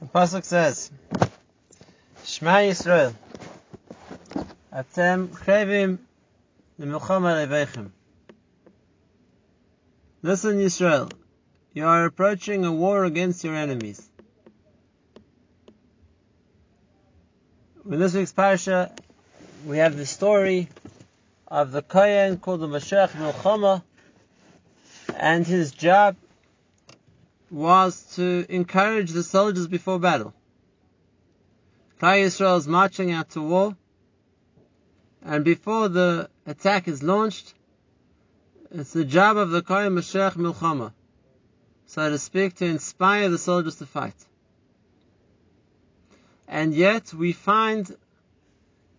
The pasuk says, "Shema Yisrael, atem chevim lemilchama levechem." Listen, Yisrael, you are approaching a war against your enemies. In this week's parsha, we have the story of the Kohen called the Mashiach Milchama, and his job was to encourage the soldiers before battle. Klal Yisrael is marching out to war, and before the attack is launched, it's the job of the Kohen Mashiach Milchama, so to speak, to inspire the soldiers to fight. And yet we find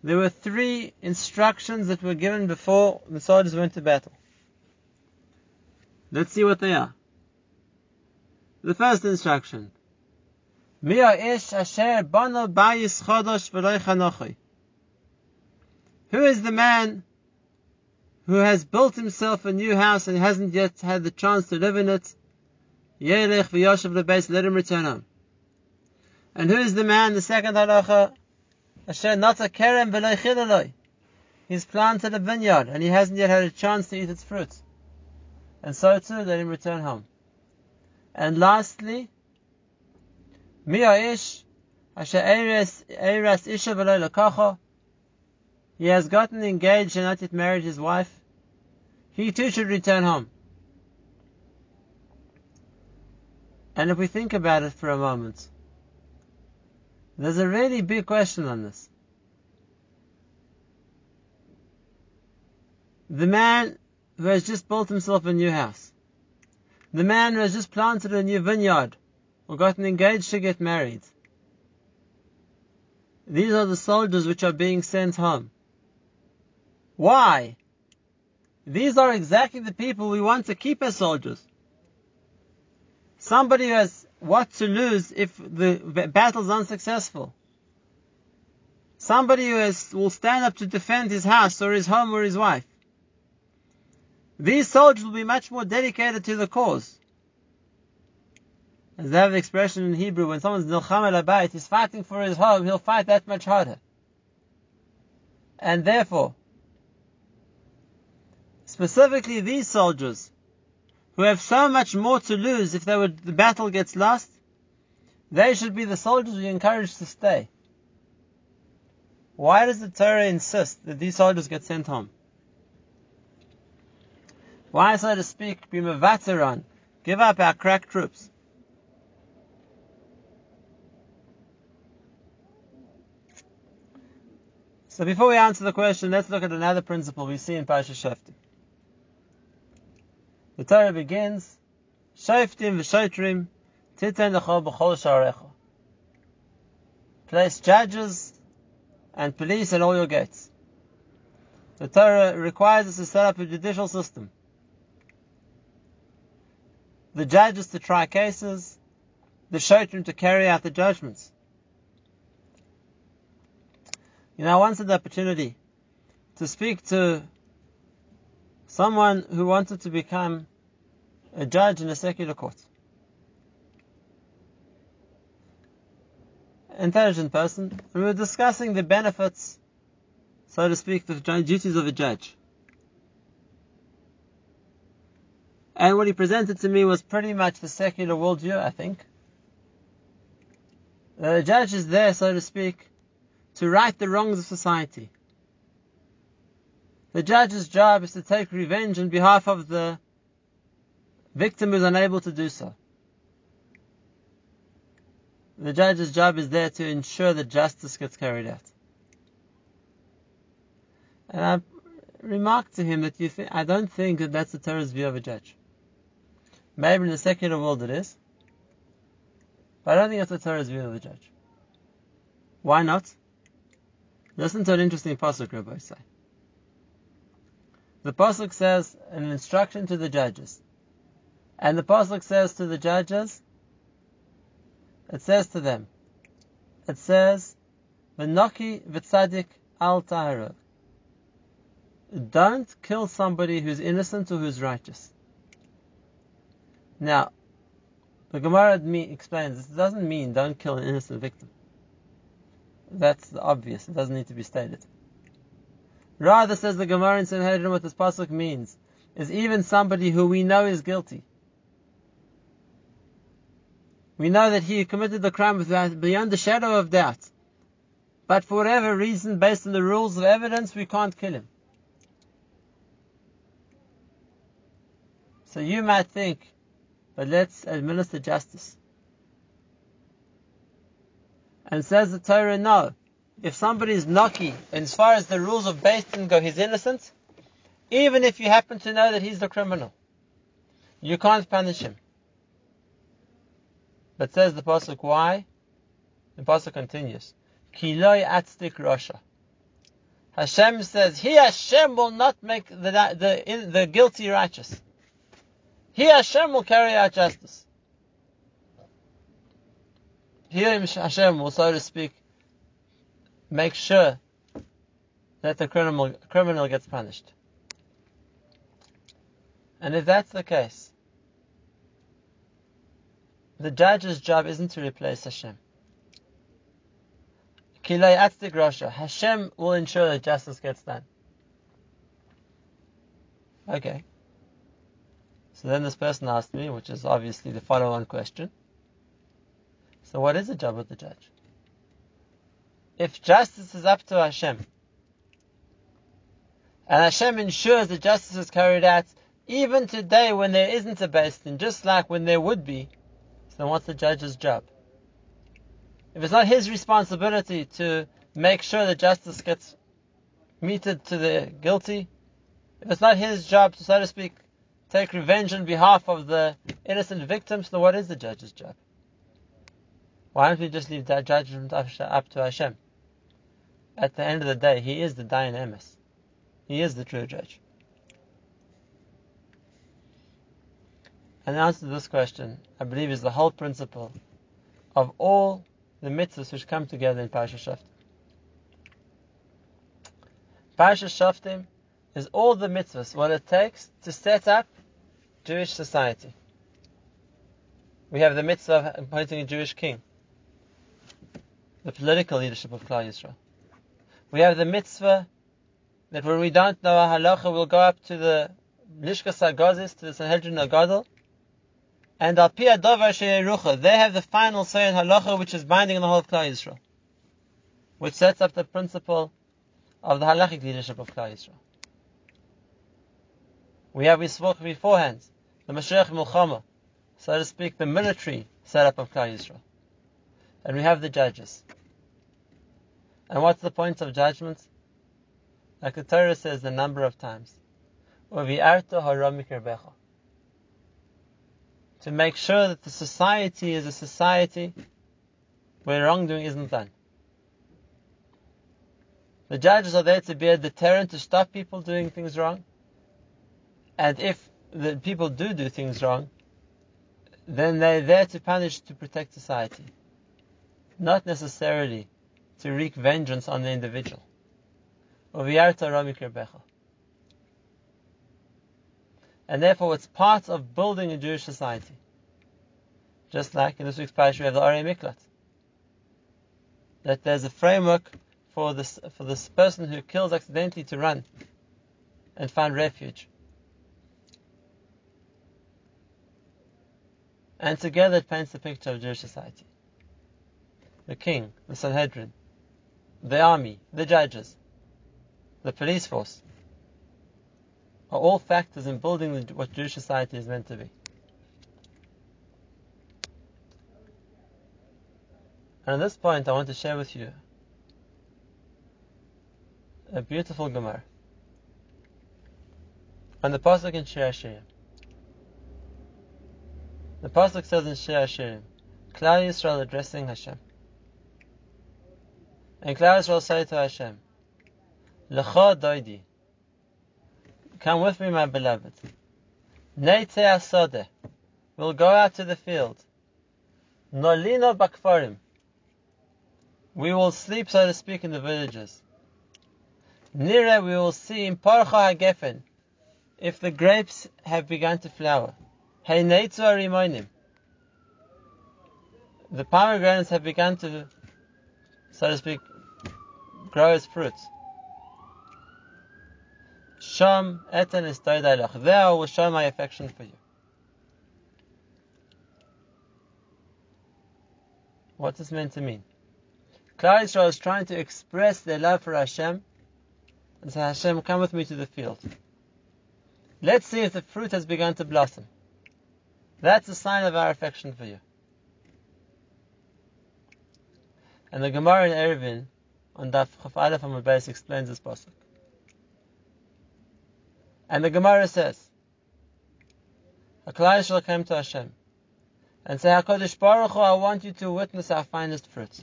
there were three instructions that were given before the soldiers went to battle. Let's see what they are. The first instruction. Who is the man who has built himself a new house and hasn't yet had the chance to live in it? Let him return home. And who is the man, the second halacha? He's planted a vineyard and he hasn't yet had a chance to eat its fruits. And so too, let him return home. And lastly, Miya'ish, Asher Eiras Isha Lakacha, he has gotten engaged and not yet married his wife, he too should return home. And if we think about it for a moment, there's a really big question on this. The man who has just built himself a new house, the man who has just planted a new vineyard or gotten engaged to get married. These are the soldiers which are being sent home. Why? These are exactly the people we want to keep as soldiers. Somebody who has what to lose if the battle is unsuccessful. Somebody who has, will stand up to defend his house or his home or his wife. These soldiers will be much more dedicated to the cause. As they have the expression in Hebrew, when someone's nilcham al he's fighting for his home, he'll fight that much harder. And therefore, specifically these soldiers, who have so much more to lose if would, the battle gets lost, they should be the soldiers we encourage to stay. Why does the Torah insist that these soldiers get sent home? Why, so to speak, be veteran, give up our crack troops? So before we answer the question, let's look at another principle we see in Parsha Shoftim. The Torah begins, Shoftim v'shotrim titen lecho b'chol sharecha. Place judges and police at all your gates. The Torah requires us to set up a judicial system the judges to try cases, the shotrim to carry out the judgments. You know, I once had the opportunity to speak to someone who wanted to become a judge in a secular court. Intelligent person. We were discussing the benefits, so to speak, the duties of a judge. And what he presented to me was pretty much the secular worldview, I think. Uh, the judge is there, so to speak, to right the wrongs of society. The judge's job is to take revenge on behalf of the victim who is unable to do so. The judge's job is there to ensure that justice gets carried out. And I remarked to him that you I don't think that that's the Torah's view of a judge. Maybe in the secular world it is. But I don't think that's the Torah's view of the judge. Why not? Listen to an interesting pasuk Rabbi say. The pasuk says an instruction to the judges, and the pasuk says to the judges, it says to them, it says, "V'noki v'tzadik al tahara." Don't kill somebody who's innocent or who's righteous. Now, The Gemara explains this doesn't mean don't kill an innocent victim. That's obvious. It doesn't need to be stated. Rather, says the Gemara in Sanhedrin, what this pasuk means is even somebody who we know is guilty. We know that he committed the crime without, beyond the shadow of doubt. But for whatever reason, based on the rules of evidence, we can't kill him. So you might think, but let's administer justice. And says the Torah, no. If somebody is lucky, as far as the rules of Beis Din go, he's innocent, even if you happen to know that he's the criminal, you can't punish him. But says the pasuk, why? The pasuk continues, Kiloi atzdik rasha. Hashem says, He Hashem will not make the, the, the guilty righteous. He Hashem will carry out justice. Here Hashem will, so to speak, make sure that the criminal, criminal gets punished. And if that's the case, the judge's job isn't to replace Hashem. Hashem will ensure that justice gets done. Okay. So then this person asked me, which is obviously the follow-on question. So what is the job of the judge? If justice is up to Hashem, and Hashem ensures that justice is carried out even today when there isn't a Beis Din, just like when there would be, so then what's the judge's job? If it's not his responsibility to make sure that justice gets meted to the guilty, if it's not his job to, so to speak, take revenge on behalf of the innocent victims, then what is the judge's job? Why don't we just leave that judgment up to Hashem? At the end of the day, He is the Dayan. He is the true judge. And the answer to this question, I believe, is the whole principle of all the mitzvahs which come together in Parashat Shoftim. Parashat Shoftim is all the mitzvahs, what it takes to set up Jewish society. We have the mitzvah of appointing a Jewish king, the political leadership of Klal Yisrael. We have the mitzvah that when we don't know a halacha, we'll go up to the Lishkas Hagazis, to the Sanhedrin Agadol, and Al Pia Dovar they have the final say in halacha, which is binding on the whole of Klal Yisrael, which sets up the principle of the halachic leadership of Klal Yisrael. We have, we spoke beforehand, the Mashiach Milchama, so to speak, the military setup of Klal Yisrael. And we have the judges. And what's the point of judgments? Like the Torah says a number of times, to make sure that the society is a society where wrongdoing isn't done. The judges are there to be a deterrent to stop people doing things wrong. And if the people do do things wrong, then they're there to punish to protect society, not necessarily to wreak vengeance on the individual. And therefore, it's part of building a Jewish society. Just like in this week's parsha, we have the Arei Miklat. That there's a framework for this, for this person who kills accidentally to run and find refuge. And together it paints the picture of Jewish society. The king, the Sanhedrin, the army, the judges, the police force, are all factors in building what Jewish society is meant to be. And at this point, I want to share with you a beautiful Gemara on the pasuk in Shir Hashirim. The pasuk says in Shir Hashirim, Klal Yisrael addressing Hashem, and Klal Yisrael say to Hashem, Lecha doidi, come with me, my beloved. Neite asode, we'll go out to the field. Nolino bakfarim, we will sleep, so to speak, in the villages. Nire, we will see in Parcha HaGefen, if the grapes have begun to flower. Heineitzu Arimonim. the pomegranates have begun to, so to speak, grow its fruit. Sham eten is There I will show my affection for you. What's this meant to mean? Klal Yisrael is trying to express their love for Hashem and say, Hashem, come with me to the field. Let's see if the fruit has begun to blossom. That's a sign of our affection for you. And the Gemara in Eruvin on Daf Chaf Aleph Amud explains this pasuk. And the Gemara says, Klal Yisrael came to Hashem and say, HaKadosh Baruch Hu, I want you to witness our finest fruits.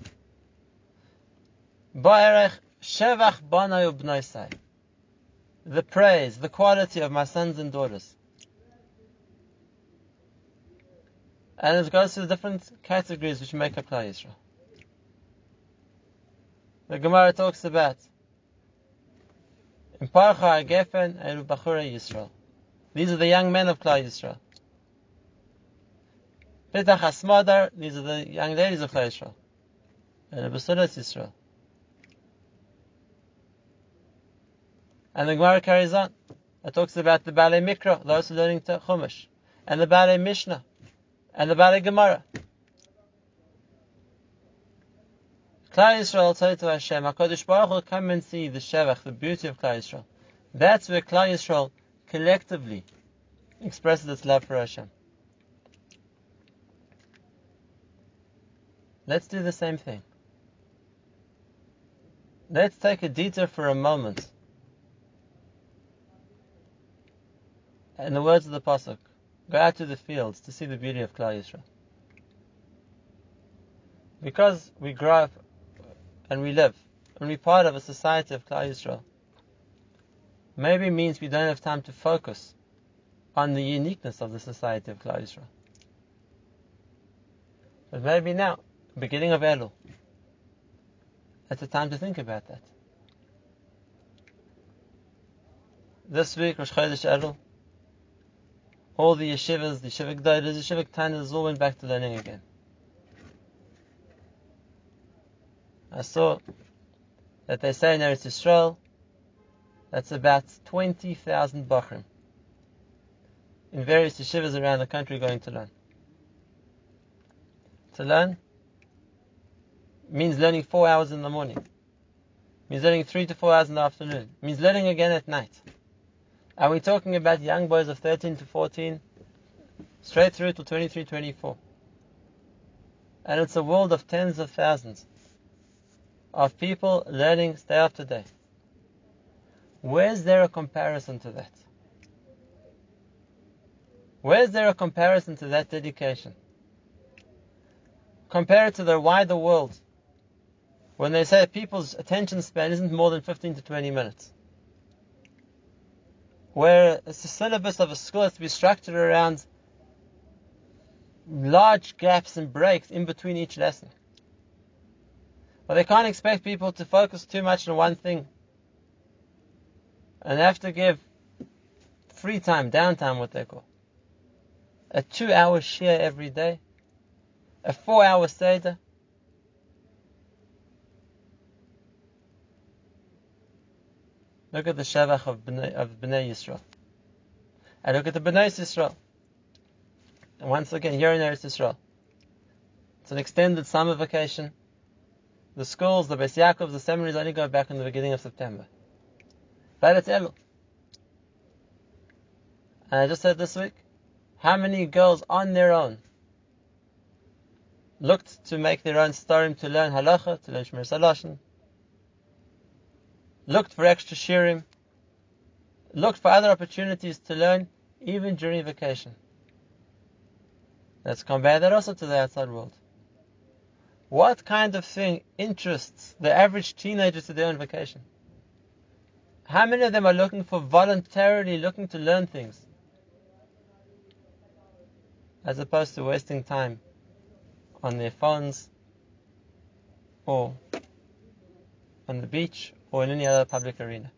Ba'erech shevach b'nai u'b'naisai. The praise, the quality of my sons and daughters. And it goes to the different categories which make up Klal Yisrael. The Gemara talks about Imparcha Gefen and Bachura Yisrael. These are the young men of Klal Yisrael. Petach Asmadar, these are the young ladies of Israel. And Abasulat Israel. And the Gemara carries on. It talks about the Balei Mikra, those learning Chumash, and the Balei Mishnah, and the Balei Gemara. Klal Yisrael told to Hashem, HaKadosh Baruch Hu, come and see the Shevach, the beauty of Klal Yisrael. That's where Klal Yisrael collectively expresses its love for Hashem. Let's do the same thing. Let's take a detour for a moment. In the words of the Pasuk, go out to the fields to see the beauty of Klal Yisrael. Because we grow up and we live and we're part of a society of Klal Yisrael, maybe means we don't have time to focus on the uniqueness of the society of Klal Yisrael. But maybe now, beginning of Elul. It's a time to think about that. This week, Rosh Chodesh Elul, all the yeshivas, the yeshiva gdoilas, the yeshiva tanas all went back to learning again. I saw that they say in Eretz Yisrael that's about 20,000 bachrim in various yeshivas around the country going to learn. To learn means learning four hours in the morning. Means learning three to four hours in the afternoon. Means learning again at night. Are we talking about young boys of 13 to 14, straight through to 23, 24? And it's a world of tens of thousands of people learning day after day. Where's there a comparison to that? Where's there a comparison to that dedication? Compare it to the wider world when they say people's attention span isn't more than 15 to 20 minutes. Where the syllabus of a school has to be structured around large gaps and breaks in between each lesson. But they can't expect people to focus too much on one thing. And they have to give free time, downtime, what they call. A two hour share every day. A four hour Seder Look at the Shevach of Bnei, of Bnei Yisrael. And look at the Bnei Yisrael. And once again, here in Eretz Yisrael. It's an extended summer vacation. The schools, the Beis Yaakov, the seminaries only go back in the beginning of September. But it's Elul. And I just said this week, how many girls on their own looked to make their own story to learn halacha, to learn Shmiras Halashon, looked for extra shiurim, looked for other opportunities to learn even during vacation. Let's compare that also to the outside world. What kind of thing interests the average teenager to do on vacation? How many of them are looking for voluntarily looking to learn things? As opposed to wasting time on their phones or on the beach or in any other public arena.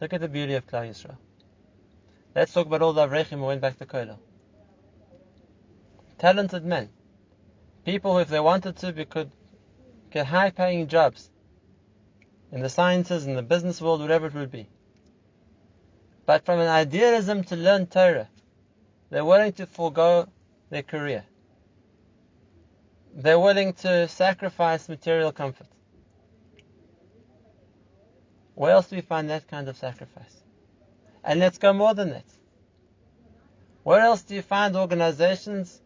Look at the beauty of Klal Yisrael. Let's talk about all the Avrechim who went back to Kollel. Talented men. People, who, if they wanted to, could get high paying jobs in the sciences, in the business world, whatever it would be. But from an idealism to learn Torah, they're willing to forego their career. They're willing to sacrifice material comfort. Where else do we find that kind of sacrifice? And let's go more than that. Where else do you find organizations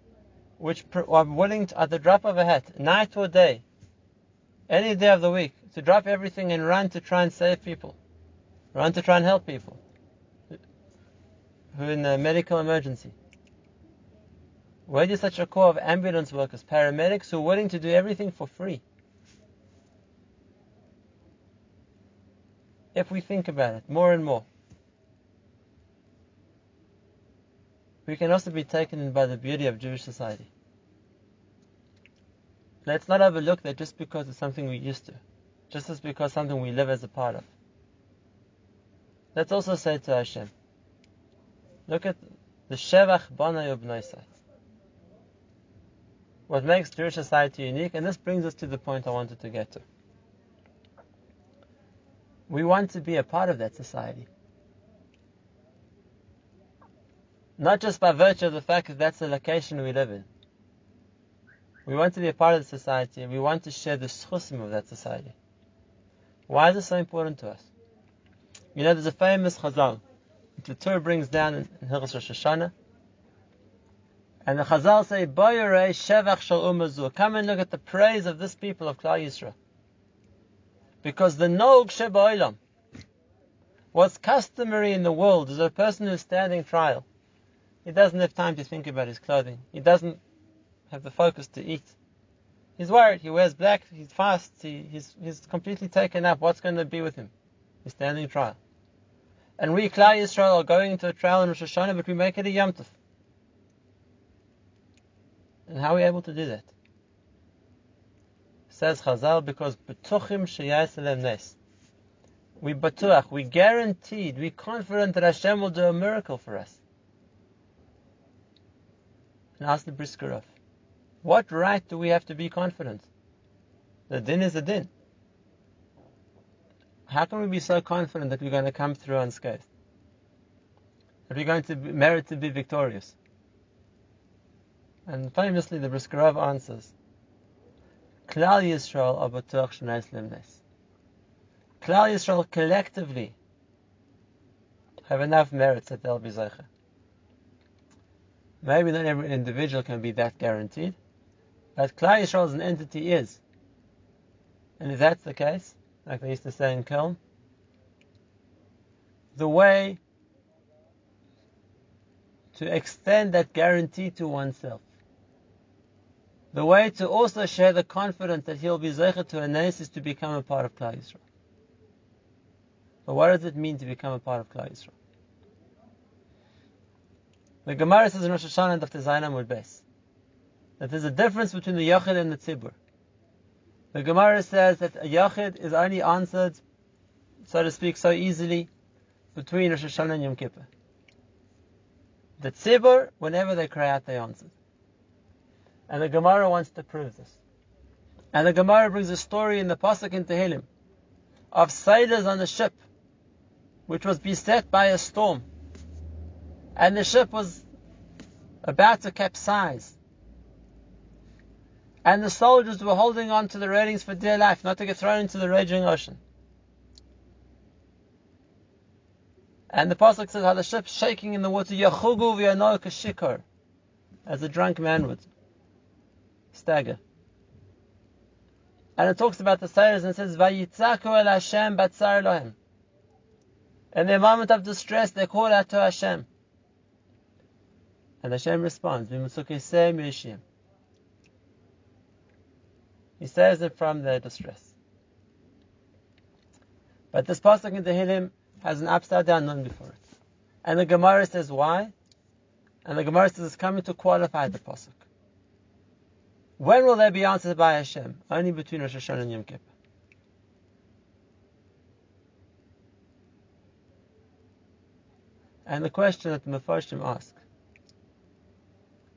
which are willing to, at the drop of a hat, night or day, any day of the week, to drop everything and run to try and save people, run to try and help people who are in a medical emergency? Where is such a corps of ambulance workers, paramedics who are willing to do everything for free? If we think about it more and more, we can also be taken in by the beauty of Jewish society. Let's not overlook that just because it's something we're used to, just as because something we live as a part of. Let's also say to Hashem, look at the Shevach Bana Yubnaisai. What makes Jewish society unique, and this brings us to the point I wanted to get to. We want to be a part of that society. Not just by virtue of the fact that that's the location we live in. We want to be a part of the society and we want to share the schusim of that society. Why is it so important to us? You know, there's a famous chazal the Torah brings down in, in Rosh Hashanah. And the Chazal say, Boyerei Shevach Shal. Come and look at the praise of this people of Klal Yisrael. Because the Nog Sheba what's customary in the world is a person who's standing trial. He doesn't have time to think about his clothing. He doesn't have the focus to eat. He's worried. He wears black. He fasts. He, he's, he's completely taken up. What's going to be with him? He's standing trial. And we, Klal Yisrael, are going into a trial in Rosh Hashanah, but we make it a Yom Tov. And how are we able to do that? Says Chazal, because betuchim sheyas nes. We batuach, we guaranteed, we confident that Hashem will do a miracle for us. And ask the Brisker Rav, what right do we have to be confident? The din is the din. How can we be so confident that we're going to come through unscathed? That we're going to merit to be victorious? And famously, the Brisker Rav answers, Klal Yisrael abatuach shenais limnes. Klal Yisrael collectively have enough merits that they'll be zeicha. Maybe not every individual can be that guaranteed, but Klal Yisrael as an entity is. And if that's the case, like they used to say in Kelm, the way to extend that guarantee to oneself, the way to also share the confidence that he'll be zeicha to a nes is to become a part of Klal Yisrael. But what does it mean to become a part of Klal Yisrael? The Gemara says in Rosh Hashanah and Dr. Zainam would base that there's a difference between the Yachid and the Tzibur. The Gemara says that a Yachid is only answered, so to speak, so easily between Rosh Hashanah and Yom Kippur. The Tzibur, whenever they cry out, they answer. And the Gemara wants to prove this. And the Gemara brings a story in the Pasuk in Tehillim of sailors on a ship which was beset by a storm. And the ship was about to capsize. And the soldiers were holding on to the railings for dear life, not to get thrown into the raging ocean. And the pasuk says how the ship's shaking in the water, Yachugu v'yano kashikor, as a drunk man would stagger. And it talks about the sailors and says, Vayitzaku el Hashem batzar lohem. In their moment of distress, they call out to Hashem. And Hashem responds, He saves them from their distress. But this pasuk in the Tehillim has an upside down nun before it. And the Gemara says why? And the Gemara says it's coming to qualify the pasuk. When will they be answered by Hashem? Only between Rosh Hashanah and Yom Kippur. And the question that the Mefarshim ask.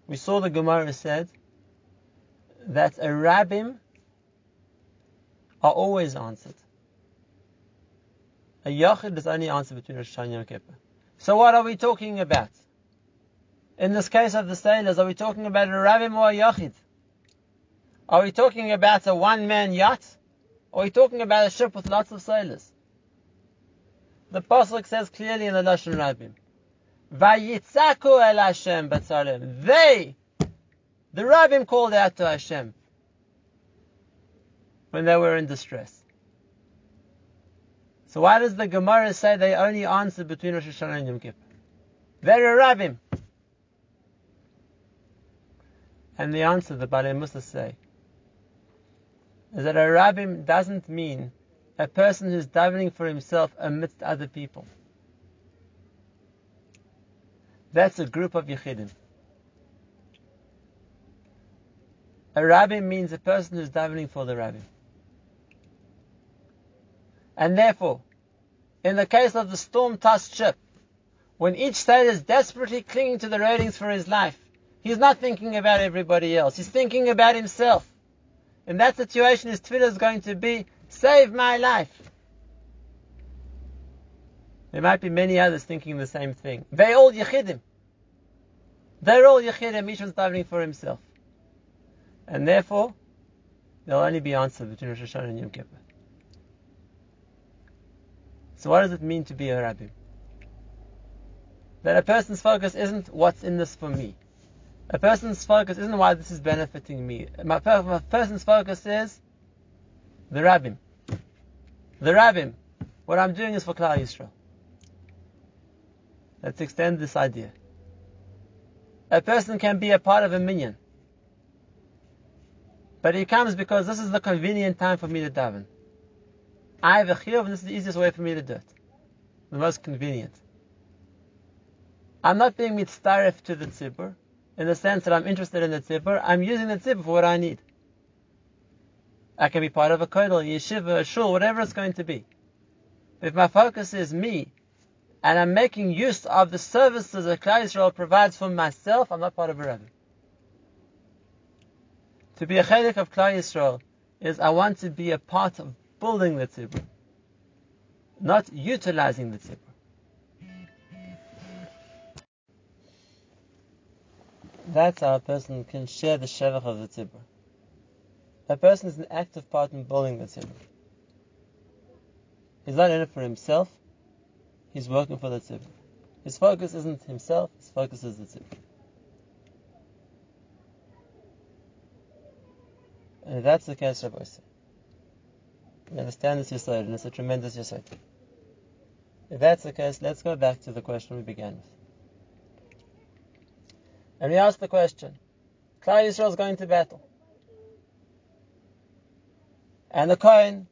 We saw the Gemara said that a rabbim are always answered. A yachid is only answered between Rosh Hashanah and Yom Kippur. So what are we talking about? In this case of the sailors, are we talking about a rabbim or a yachid? Are we talking about a one-man yacht? Or are we talking about a ship with lots of sailors? The Pasuk says clearly in the Lashon Rabbim, Vayitzaku el Hashem batzarim. They, the Rabbim called out to Hashem when they were in distress. So why does the Gemara say they only answered between Rosh Hashanah and Yom Kippur? They're a Rabbim. And the answer the Balei Mussar say is that a rabbim doesn't mean a person who's davening for himself amidst other people. That's a group of Yechidim. A rabbim means a person who's davening for the rabbim. And therefore, in the case of the storm-tossed ship, when each state is desperately clinging to the railings for his life, he's not thinking about everybody else. He's thinking about himself. In that situation, his tefillah is going to be, save my life. There might be many others thinking the same thing. They all yechidim. They're all yechidim. Each one's davening for himself. And therefore, there'll only be answer between Rosh Hashanah and Yom Kippur. So what does it mean to be a rabbi? That a person's focus isn't what's in this for me. A person's focus isn't why this is benefiting me. My, my person's focus is the rabbim. The rabbim. What I'm doing is for Klal Yisrael. Let's extend this idea. A person can be a part of a minyan. But he comes because this is the convenient time for me to daven. I have a chiyuv, and this is the easiest way for me to do it. The most convenient. I'm not being mitzaref to the tzibur, in the sense that I'm interested in the tzibur. I'm using the tzibur for what I need. I can be part of a kotel, yeshiva, a shul, whatever it's going to be. But If my focus is me, and I'm making use of the services that Klal Yisrael provides for myself, I'm not part of a rabbi. To be a chelik of Klal Yisrael is I want to be a part of building the tzibur, not utilizing the tzibur. That's how a person can share the shevach of the tzibur. A person is an active part in building the tzibur. He's not in it for himself, he's working for the tzibur. His focus isn't himself, his focus is the tzibur. And that's the case, Rabbi said, we understand this Yisod, and it's a tremendous Yisod. If that's the case, let's go back to the question we began with. And we ask the question, Klal Yisrael is going to battle. And the Kohen,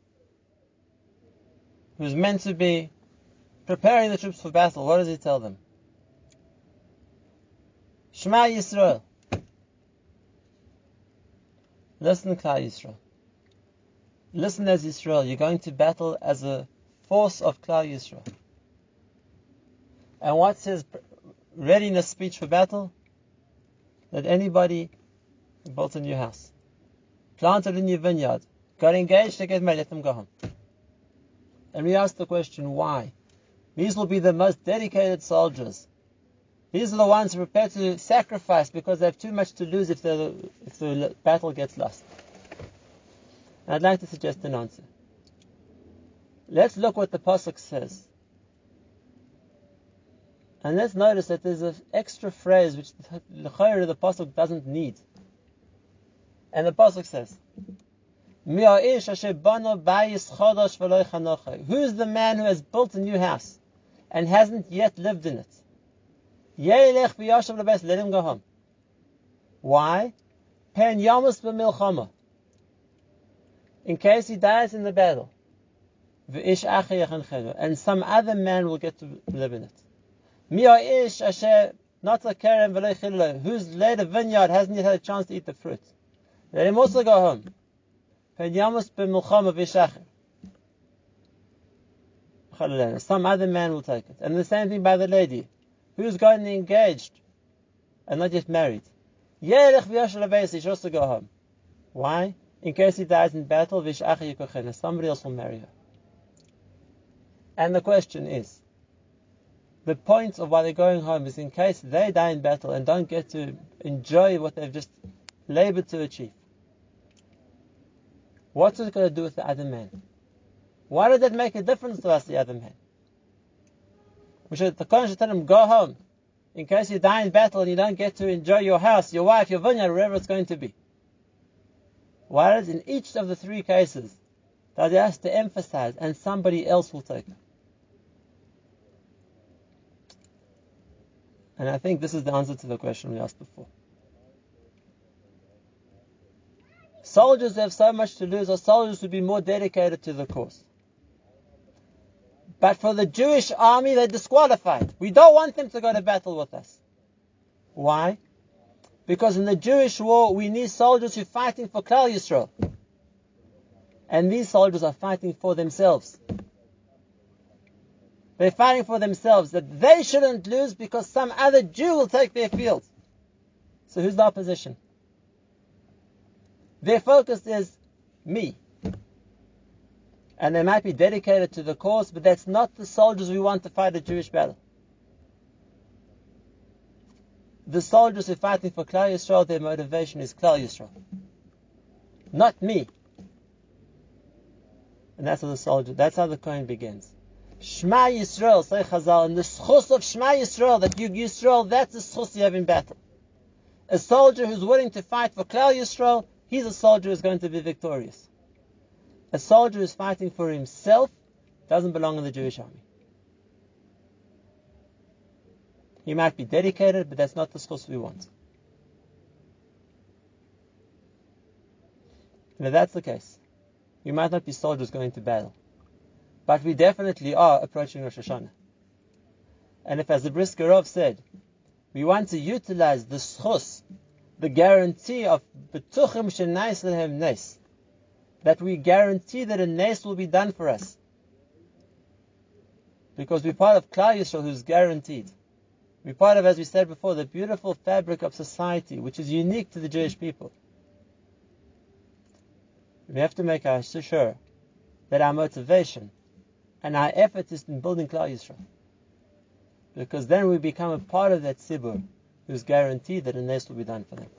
who's meant to be preparing the troops for battle, what does he tell them? Shema Yisrael. Listen, Klal Yisrael. Listen as Israel, you're going to battle as a force of Klal Yisrael. And what's his readiness speech for battle? That anybody built a new house, planted a new vineyard, got engaged to get married, let them go home. And we ask the question, why? These will be the most dedicated soldiers. These are the ones prepared to sacrifice because they have too much to lose if the, if the battle gets lost. I'd like to suggest an answer. Let's look what the pasuk says, and let's notice that there's an extra phrase which the of the pasuk doesn't need. And the pasuk says, Who's the man who has built a new house and hasn't yet lived in it? Let him go home. Why? in case he dies in the battle. And some other man will get to live in it. Mia Ish not a kerem whose laid a vineyard hasn't yet had a chance to eat the fruit. Let him also go home. Some other man will take it. And the same thing by the lady, who's gotten engaged and not yet married. She should also go home. Why? In case he dies in battle, somebody else will marry her. And the question is, the point of why they're going home is in case they die in battle and don't get to enjoy what they've just labored to achieve. What's it going to do with the other man? Why did that make a difference to us, the other man? We should, the Kohen should tell him, go home. In case you die in battle and you don't get to enjoy your house, your wife, your vineyard, wherever it's going to be. Whereas in each of the three cases, that he has to emphasize, and somebody else will take. And I think this is the answer to the question we asked before. Soldiers who have so much to lose are soldiers who would be more dedicated to the cause. But for the Jewish army, they're disqualified. We don't want them to go to battle with us. Why? Because in the Jewish war, we need soldiers who are fighting for Klal Yisrael. And these soldiers are fighting for themselves. They're fighting for themselves that they shouldn't lose because some other Jew will take their field. So who's the opposition? Their focus is me. And they might be dedicated to the cause, but that's not the soldiers we want to fight a Jewish battle. The soldiers who are fighting for Klal Yisrael, their motivation is Klal Yisrael. Not me. And that's how the soldier, that's how the Kohen begins. Shema Yisrael, say Chazal, and the schus of Shema Yisrael, that you Yisrael, that's the schus you have in battle. A soldier who's willing to fight for Klal Yisrael, he's a soldier who's going to be victorious. A soldier who's fighting for himself doesn't belong in the Jewish army. He might be dedicated, but that's not the schus we want. And if that's the case, we might not be soldiers going to battle. But we definitely are approaching Rosh Hashanah. And if, as the Brisker Rav said, we want to utilize the schus, the guarantee of betuchim shenais lehem nes, that we guarantee that a nes will be done for us. Because we're part of Klal Yisrael who's guaranteed. We're part of, as we said before, the beautiful fabric of society, which is unique to the Jewish people. We have to make sure that our motivation and our effort is in building Klal Yisrael. Because then we become a part of that tzibur who's guaranteed that a nes will be done for them.